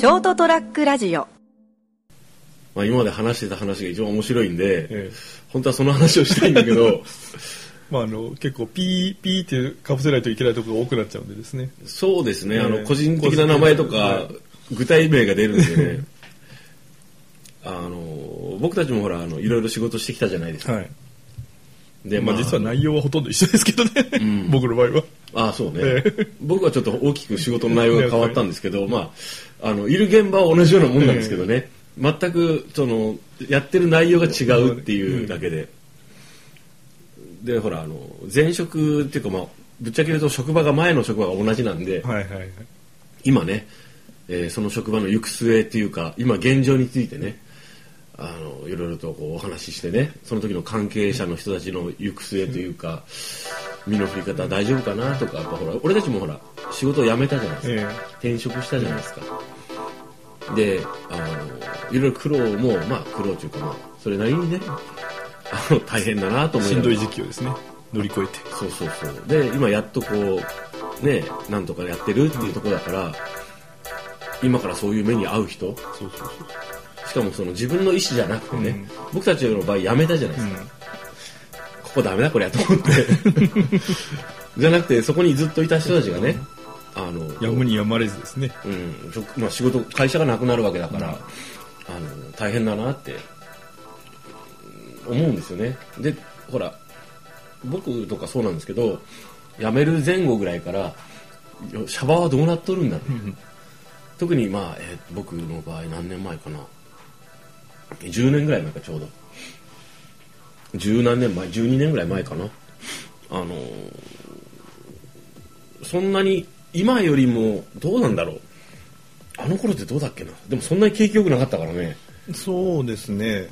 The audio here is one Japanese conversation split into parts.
ショートトラックラジオ。まあ、今まで話してた話が一番面白いんで、ええ。本当はその話をしたいんだけど まあ、あの結構ピーピーってかぶせないといけないところが多くなっちゃうんでですね。そうですね、あえ。えの個人的な名前とかは具体名が出るんでね。あの僕たちもほらあのいろいろ仕事してきたじゃないですか、はいでまあ、実は内容はほとんど一緒ですけどね、ん。僕の場合は。ああそうね、え僕はちょっと大きく仕事の内容が変わったんですけど、まあ、あのいる現場は同じようなもんなんですけどね、全くそのやってる内容が違うっていうだけで、でほらあの前職っていうかまあぶっちゃけ言うと職場が前の職場が同じなんで、はいはいはい。今ね、えーその職場の行く末っていうか今現状についてねあのいろいろとこうお話ししてねその時の関係者の人たちの行く末というか身の振り方大丈夫かなとかやっぱほら俺たちもほら仕事を辞めたじゃないですか、え転職したじゃないですか。であのいろいろ苦労もまあ苦労というかまあそれなりにねあの大変だなとえ思いしんどい時期をですね乗り越えて。そうそうそう。で今やっとこうねなんとかやってるっていうところだから、今からそういう目に遭う人。そうそうそうしかもその自分の意思じゃなくてね、うん。僕たちの場合やめたじゃないですか、うん。ここダメだこれやと思って。じゃなくてそこにずっといた人たちがねあのやむにやまれずですね。うん。まあ、仕事会社がなくなるわけだから、あの大変だなってうん思うんですよね。でほら僕とかそうなんですけど辞める前後ぐらいからよシャバはどうなっとるんだろう、ん。特にまあ、えー僕の場合何年前かな10年ぐらい前かちょうど。十何年前12年ぐらい前かな。あのーそんなに今よりもどうなんだろう。あの頃ってどうだっけな。でもそんなに景気良くなかったからね。そうですね。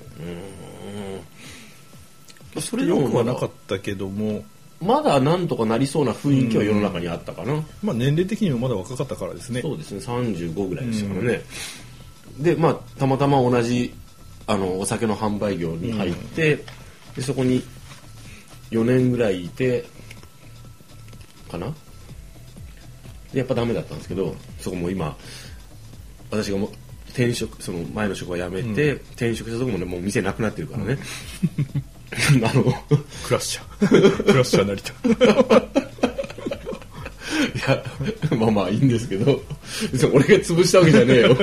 それでもよくはなかったけども。まだなんとかなりそうな雰囲気は世の中にあったかな、まあ年齢的にもまだ若かったからですね。そうですね。35ぐらいでしたからね、でまあたまたま同じあのお酒の販売業に入って、でそこに4年ぐらいいてかな？でやっぱダメだったんですけどそこも今私がもう転職その前の職場辞めて、転職したとこもねもう店なくなってるからね。あのクラッシャー。クラッシャー成田。いや、まあまあいいんですけど、俺が潰したわけじゃねえよ。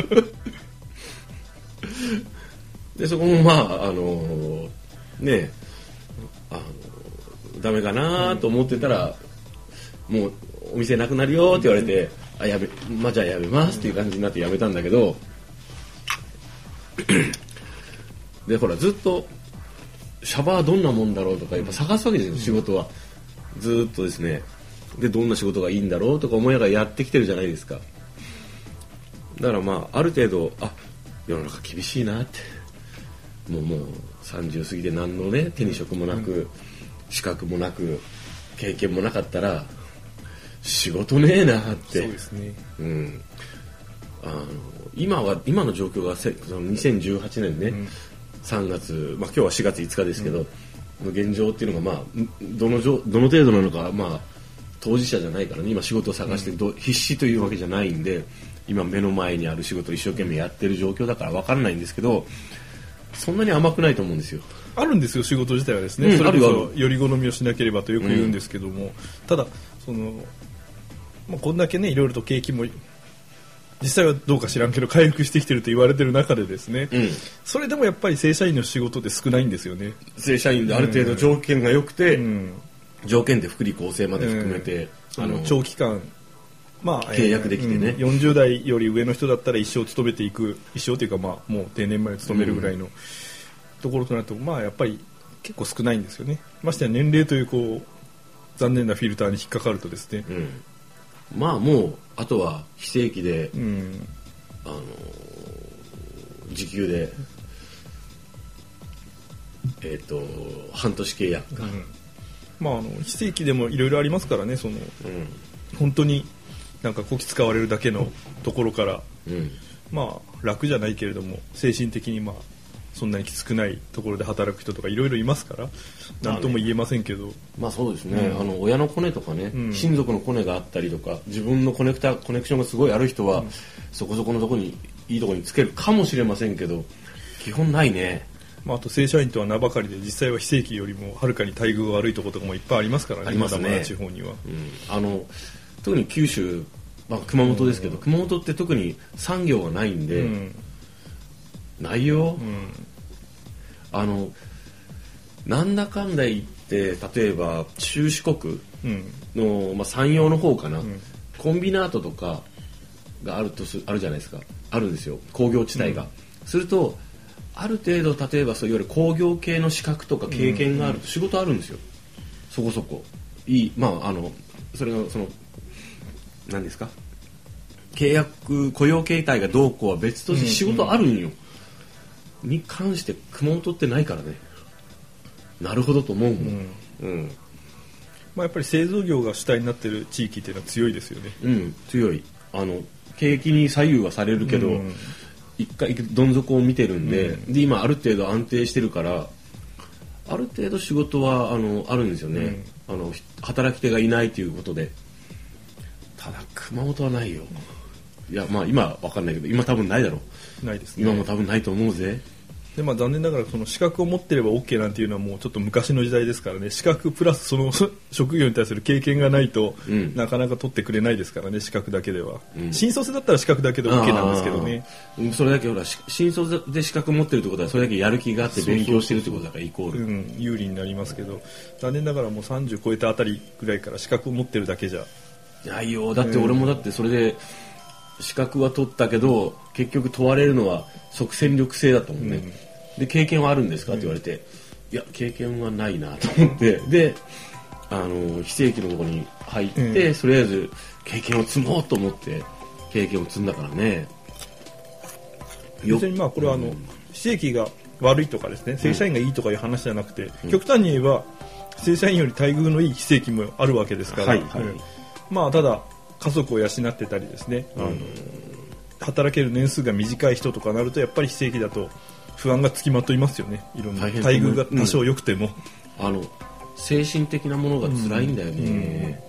で、そこもまあ、あのねあのダメかなと思ってたら、もうお店なくなるよって言われて、あ、やめ、まあじゃあやめますっていう感じになってやめたんだけど、で、ほら、ずっと、シャバはどんなもんだろうとか、やっぱ探すわけですよ、仕事は。ずっとですね。で、どんな仕事がいいんだろうとか思いながらやってきてるじゃないですか。だからまあ、ある程度、あ、世の中厳しいなって。もうもう30過ぎて何のね、手に職もなく、資格もなく、経験もなかったら、仕事ねえなって。そうですね。うん、あの今は今の状況がせその2018年ね、3月、まあ、今日は4月5日ですけど、の現状っていうのが、まあ、んどのじょどの程度なのか、まあ、当事者じゃないからね今仕事を探してど、必死というわけじゃないんで今目の前にある仕事を一生懸命やってる状況だから分からないんですけどそんなに甘くないと思うんですよ。あるんですよ仕事自体はですね、うんそれこあるよそより好みをしなければとよく言うんですけども、ただその、まあ、こんだけねいろいろと景気も実際はどうか知らんけど回復してきてると言われてる中でですね、うん。それでもやっぱり正社員の仕事って少ないんですよね、正社員である程度条件が良くて、うん、条件で福利厚生まで含めて、あの長期間まあ、契約できてね。うん40代より上の人だったら一生勤めていく一生というかまあもう定年まで勤めるぐらいのところとなると、まあやっぱり結構少ないんですよね。ましてや年齢というこう残念なフィルターに引っかかるとですね、うん、まあもうあとは非正規で、うん、あの時給でえっ、と半年契約か、まああの非正規でもいろいろありますからねそのうん。本当になんかこき使われるだけのところからうん。まあ楽じゃないけれども精神的にまあそんなにきつくないところで働く人とかいろいろいますから何とも言えませんけど、まあそうですね、うん。あの親のコネとかね、うん。親族のコネがあったりとか自分のコネクタコネクションがすごいある人は、そこそこのとこにいいところにつけるかもしれませんけど基本ないね。まあ、あと正社員とは名ばかりで実際は非正規よりもはるかに待遇が悪いところとかもいっぱいありますからねね。まだまだ地方には、うん。あの特に九州、まあ、熊本ですけど、熊本って特に産業がないんで、うん。ないよ、うん。あのなんだかんだ言って例えば中四国うん。の、まあ、山陽の方かな、ん。コンビナートとかがあるとすあるじゃないですか。あるんですよ。工業地帯が、するとある程度例えばそういわゆる工業系の資格とか経験があると仕事あるんですよ、そこそこ。いいまああのそれがその何ですか？契約雇用形態がどうこうは別として仕事あるんよ、に関して熊本ってないからね。なるほどと思うもん。うん、まあ、やっぱり製造業が主体になってる地域っていうのは強いですよね。うん強い。あの景気に左右はされるけど、うん。一回どん底を見てるんで,、で今ある程度安定してるからある程度仕事はあのあるんですよね、あのひ働き手がいないということでただ熊本はないよ。いやまあ今は分かんないけど今多分ないだろう。ないですね。今も多分ないと思うぜ。でまあ、残念ながらその資格を持ってれば OK なんていうのはもうちょっと昔の時代ですからね。資格プラスその 職業に対する経験がないと、うん。なかなか取ってくれないですからね資格だけでは、うん。新卒だったら資格だけで OK なんですけどね。それだけほらし新卒で資格持ってるってことはそれだけやる気があって勉強してるってことだからイコール。うん、有利になりますけど。残念ながらもう30超えたあたりぐらいから資格を持ってるだけじゃないよ。だって俺もだってそれで資格は取ったけど結局問われるのは即戦力性だったもん。ね、で経験はあるんですかって言われて、いや経験はないなと思って。であの非正規のところに入って、うん。とりあえず経験を積もうと思って経験を積んだからね。よ別にまあこれはあの、うん。非正規が悪いとかですね正社員がいいとかいう話じゃなくて、極端に言えば正社員より待遇のいい非正規もあるわけですから、はいはい。うんまあただ家族を養ってたりですね、あの働ける年数が短い人とかなるとやっぱり非正規だと不安がつきまといますよね。いろんな待遇が多少良くても、あの精神的なものが辛いんだよね、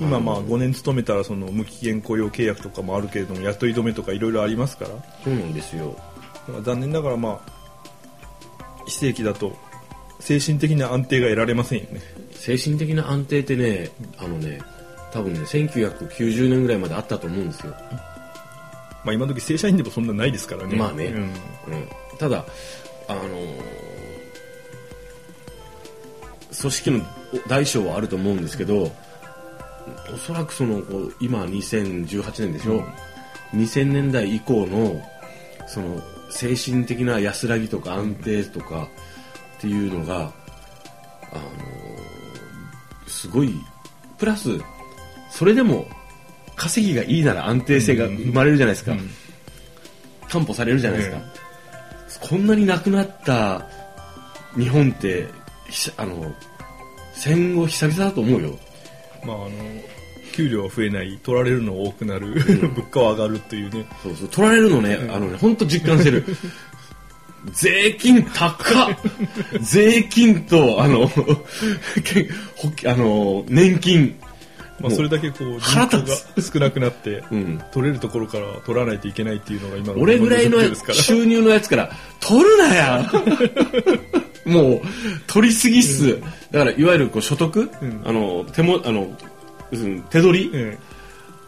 今まあ5年勤めたらその無期限雇用契約とかもあるけれども雇い止めとかいろいろありますから。そうなんですよ。残念ながらまあ非正規だと精神的な安定が得られませんよね。精神的な安定ってねあのね多分ね1990年ぐらいまであったと思うんですよ、まあ今時正社員でもそんなないですからね。まあね。うん。うん、ただあのー組織の大小はあると思うんですけどおそらくそのこう今2018年でしょ、2000年代以降のその精神的な安らぎとか安定とかっていうのが、あのーすごいプラスそれでも稼ぎがいいなら安定性が生まれるじゃないですか、うん。担保されるじゃないですか、こんなになくなった日本ってひあの戦後久々だと思うよ。まああの給料は増えない取られるの多くなる 物価は上がるっていうね。そうそう。取られるのね、あのね本当実感してる。税金高っ。税金とあのあの年金まあ、それだけこう人腹口立が少なくなって、うん。取れるところから取らないといけないっていうのが今の俺ぐらいの収入のやつから取るなや！もう取りすぎっす、だからいわゆるこう所得、ん。あの手もあの手取り、え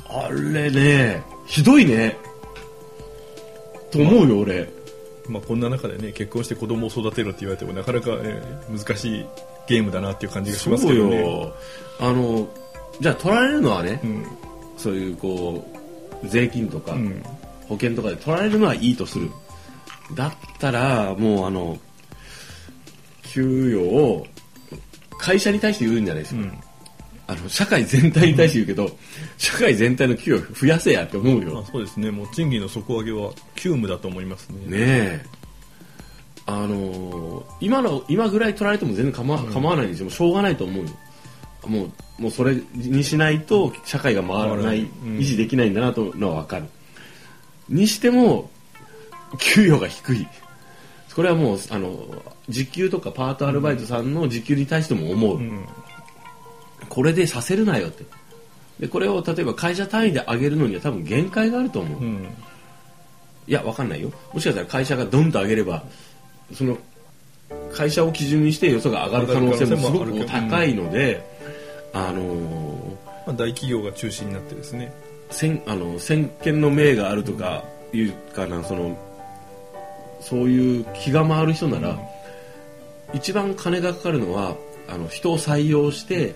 あれねひどいね。と思うよ、俺。えまあ、こんな中でね結婚して子供を育てるって言われてもなかなか、ええ難しいゲームだなっていう感じがしますけどね。よ。あのじゃあ取られるのはね、うん。そういうこう税金とか、うん。保険とかで取られるのはいいとする。だったらもうあの給与を会社に対して言うんじゃないですよ、うん。あの社会全体に対して言うけど、社会全体の給与増やせやって思うまあよ、そうですね。もう賃金の底上げは急務だと思いますね。ねえ。あのー今の今ぐらい取られても全然構わ,、構わないんですよ。もうしょうがないと思うよもうもうそれにしないと社会が回らない、維持できないんだなというのは分かる。にしても給与が低い。これはもうあの時給とかパートアルバイトさんの時給に対しても思う、うん。これでさせるなよって。でこれを例えば会社単位で上げるのには多分限界があると思う、うん。いやわかんないよ。もしかしたら会社がドンと上げればその会社を基準にしてよそが上がる可能性もすごく高いので、あのまあ、大企業が中心になってですね。先あの先見の明があるとかいうかなそのそういう気が回る人なら、一番金がかかるのはあの人を採用して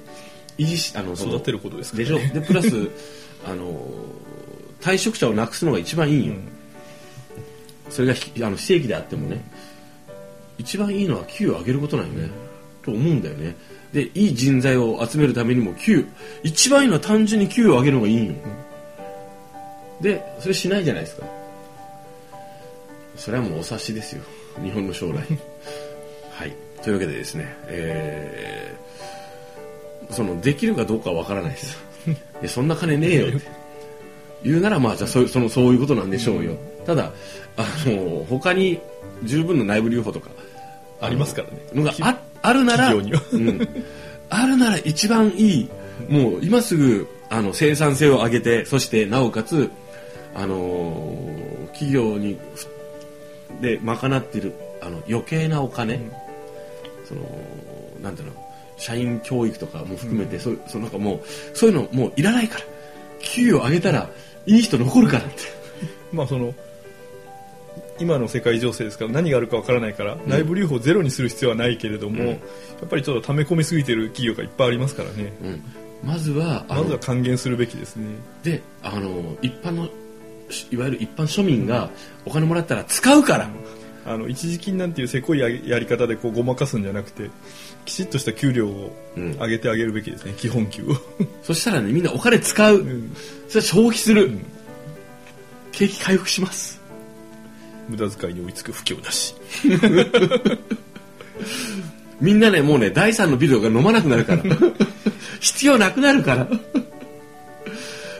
維持しあの育てることですかでしょ。でプラス あの退職者をなくすのが一番いいよ、それがひあの非正規であってもね。一番いいのは給与を上げることなんよね、と思うんだよね。でいい人材を集めるためにも給一番いいのは単純に給与を上げるのがいいんよ、でそれしないじゃないですか。それはもうお察しですよ。日本の将来。はい。というわけでですねえーそのできるかどうかはわからないです いやそんな金ねえよって。言うならまあじゃあそうそのそういうことなんでしょうよ、ただあの他に十分の内部留保とかありますからね。のがああるなら、うん、あるなら一番いいもう今すぐあの生産性を上げてそしてなおかつあのー企業にふで賄っているあの余計なお金、そのなんていうの社員教育とかも含めて、そうそうなんかもうそういうのもういらないから給与上げたらいい人残るからって。まあその今の世界情勢ですから何があるかわからないから、内部留保をゼロにする必要はないけれども、うん。やっぱりちょっと溜め込みすぎてる企業がいっぱいありますからね、うん。まずはあのまずは還元するべきですね。であの一般のしいわゆる一般庶民がお金もらったら使うから、あの一時金なんていうせこいややり方でこうごまかすんじゃなくてきちっとした給料をうん。上げてあげるべきですね、基本給を、そしたらねみんなお金使う、うん。それは消費する、ん。景気回復します無駄遣いに追いつく不況だし。みんなねもうね第三のビデオが飲まなくなるから。必要なくなるから。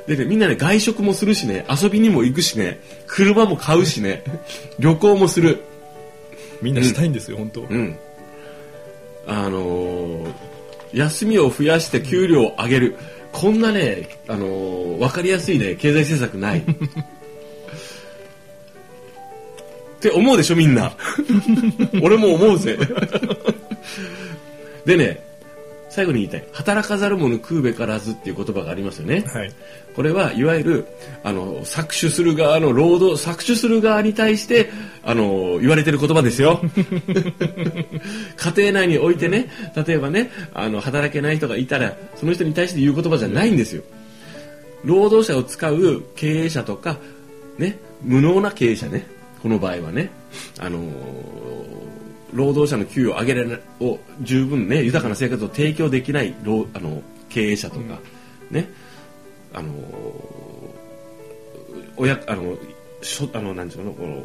でねみんなね外食もするしね遊びにも行くしね車も買うしね旅行もする。みんなしたいんですよ、本当うん。あのー休みを増やして給料を上げる。こんなね、あのー分かりやすいね経済政策ないって思うでしょみんな。俺も思うぜ。でね最後に言いたい。働かざる者食うべからずっていう言葉がありますよね。はい。これはいわゆるあの搾取する側の労働搾取する側に対してあの言われてる言葉ですよ。家庭内においてね例えばねあの働けない人がいたらその人に対して言う言葉じゃないんですよ。労働者を使う経営者とかね無能な経営者ねこの場合はねあの労働者の給与を上げられを十分ね豊かな生活を提供できない労あの経営者とか、ねあの親あのしょあのなんていうのこの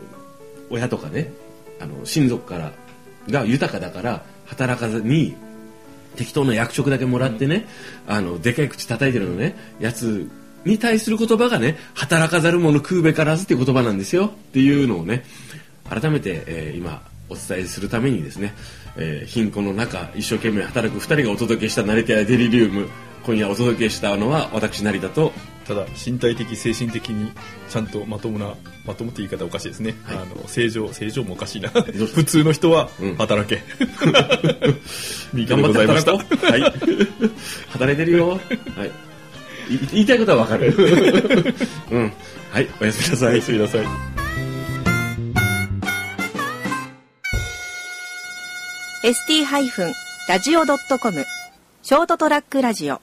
親とかねあの親族からが豊かだから働かずに適当な役職だけもらってね、あのでかい口叩いてるのねやつに対する言葉がね働かざる者食うべからずっていう言葉なんですよっていうのをね改めて、えー今お伝えするためにですね、えー貧困の中一生懸命働く2人がお届けした「ナレティア・デリリウム」今夜お届けしたのは私成田とただ身体的精神的にちゃんとまともなまともって言い方おかしいですね、はいあの正常正常もおかしいな普通の人はうん働け、三頑張って働こう。はい。働いてるよ。はい。い言いたいことはわかる。うん。はい。おやすみなさい。おやすみなさい ST-radio.com ショートトラックラジオ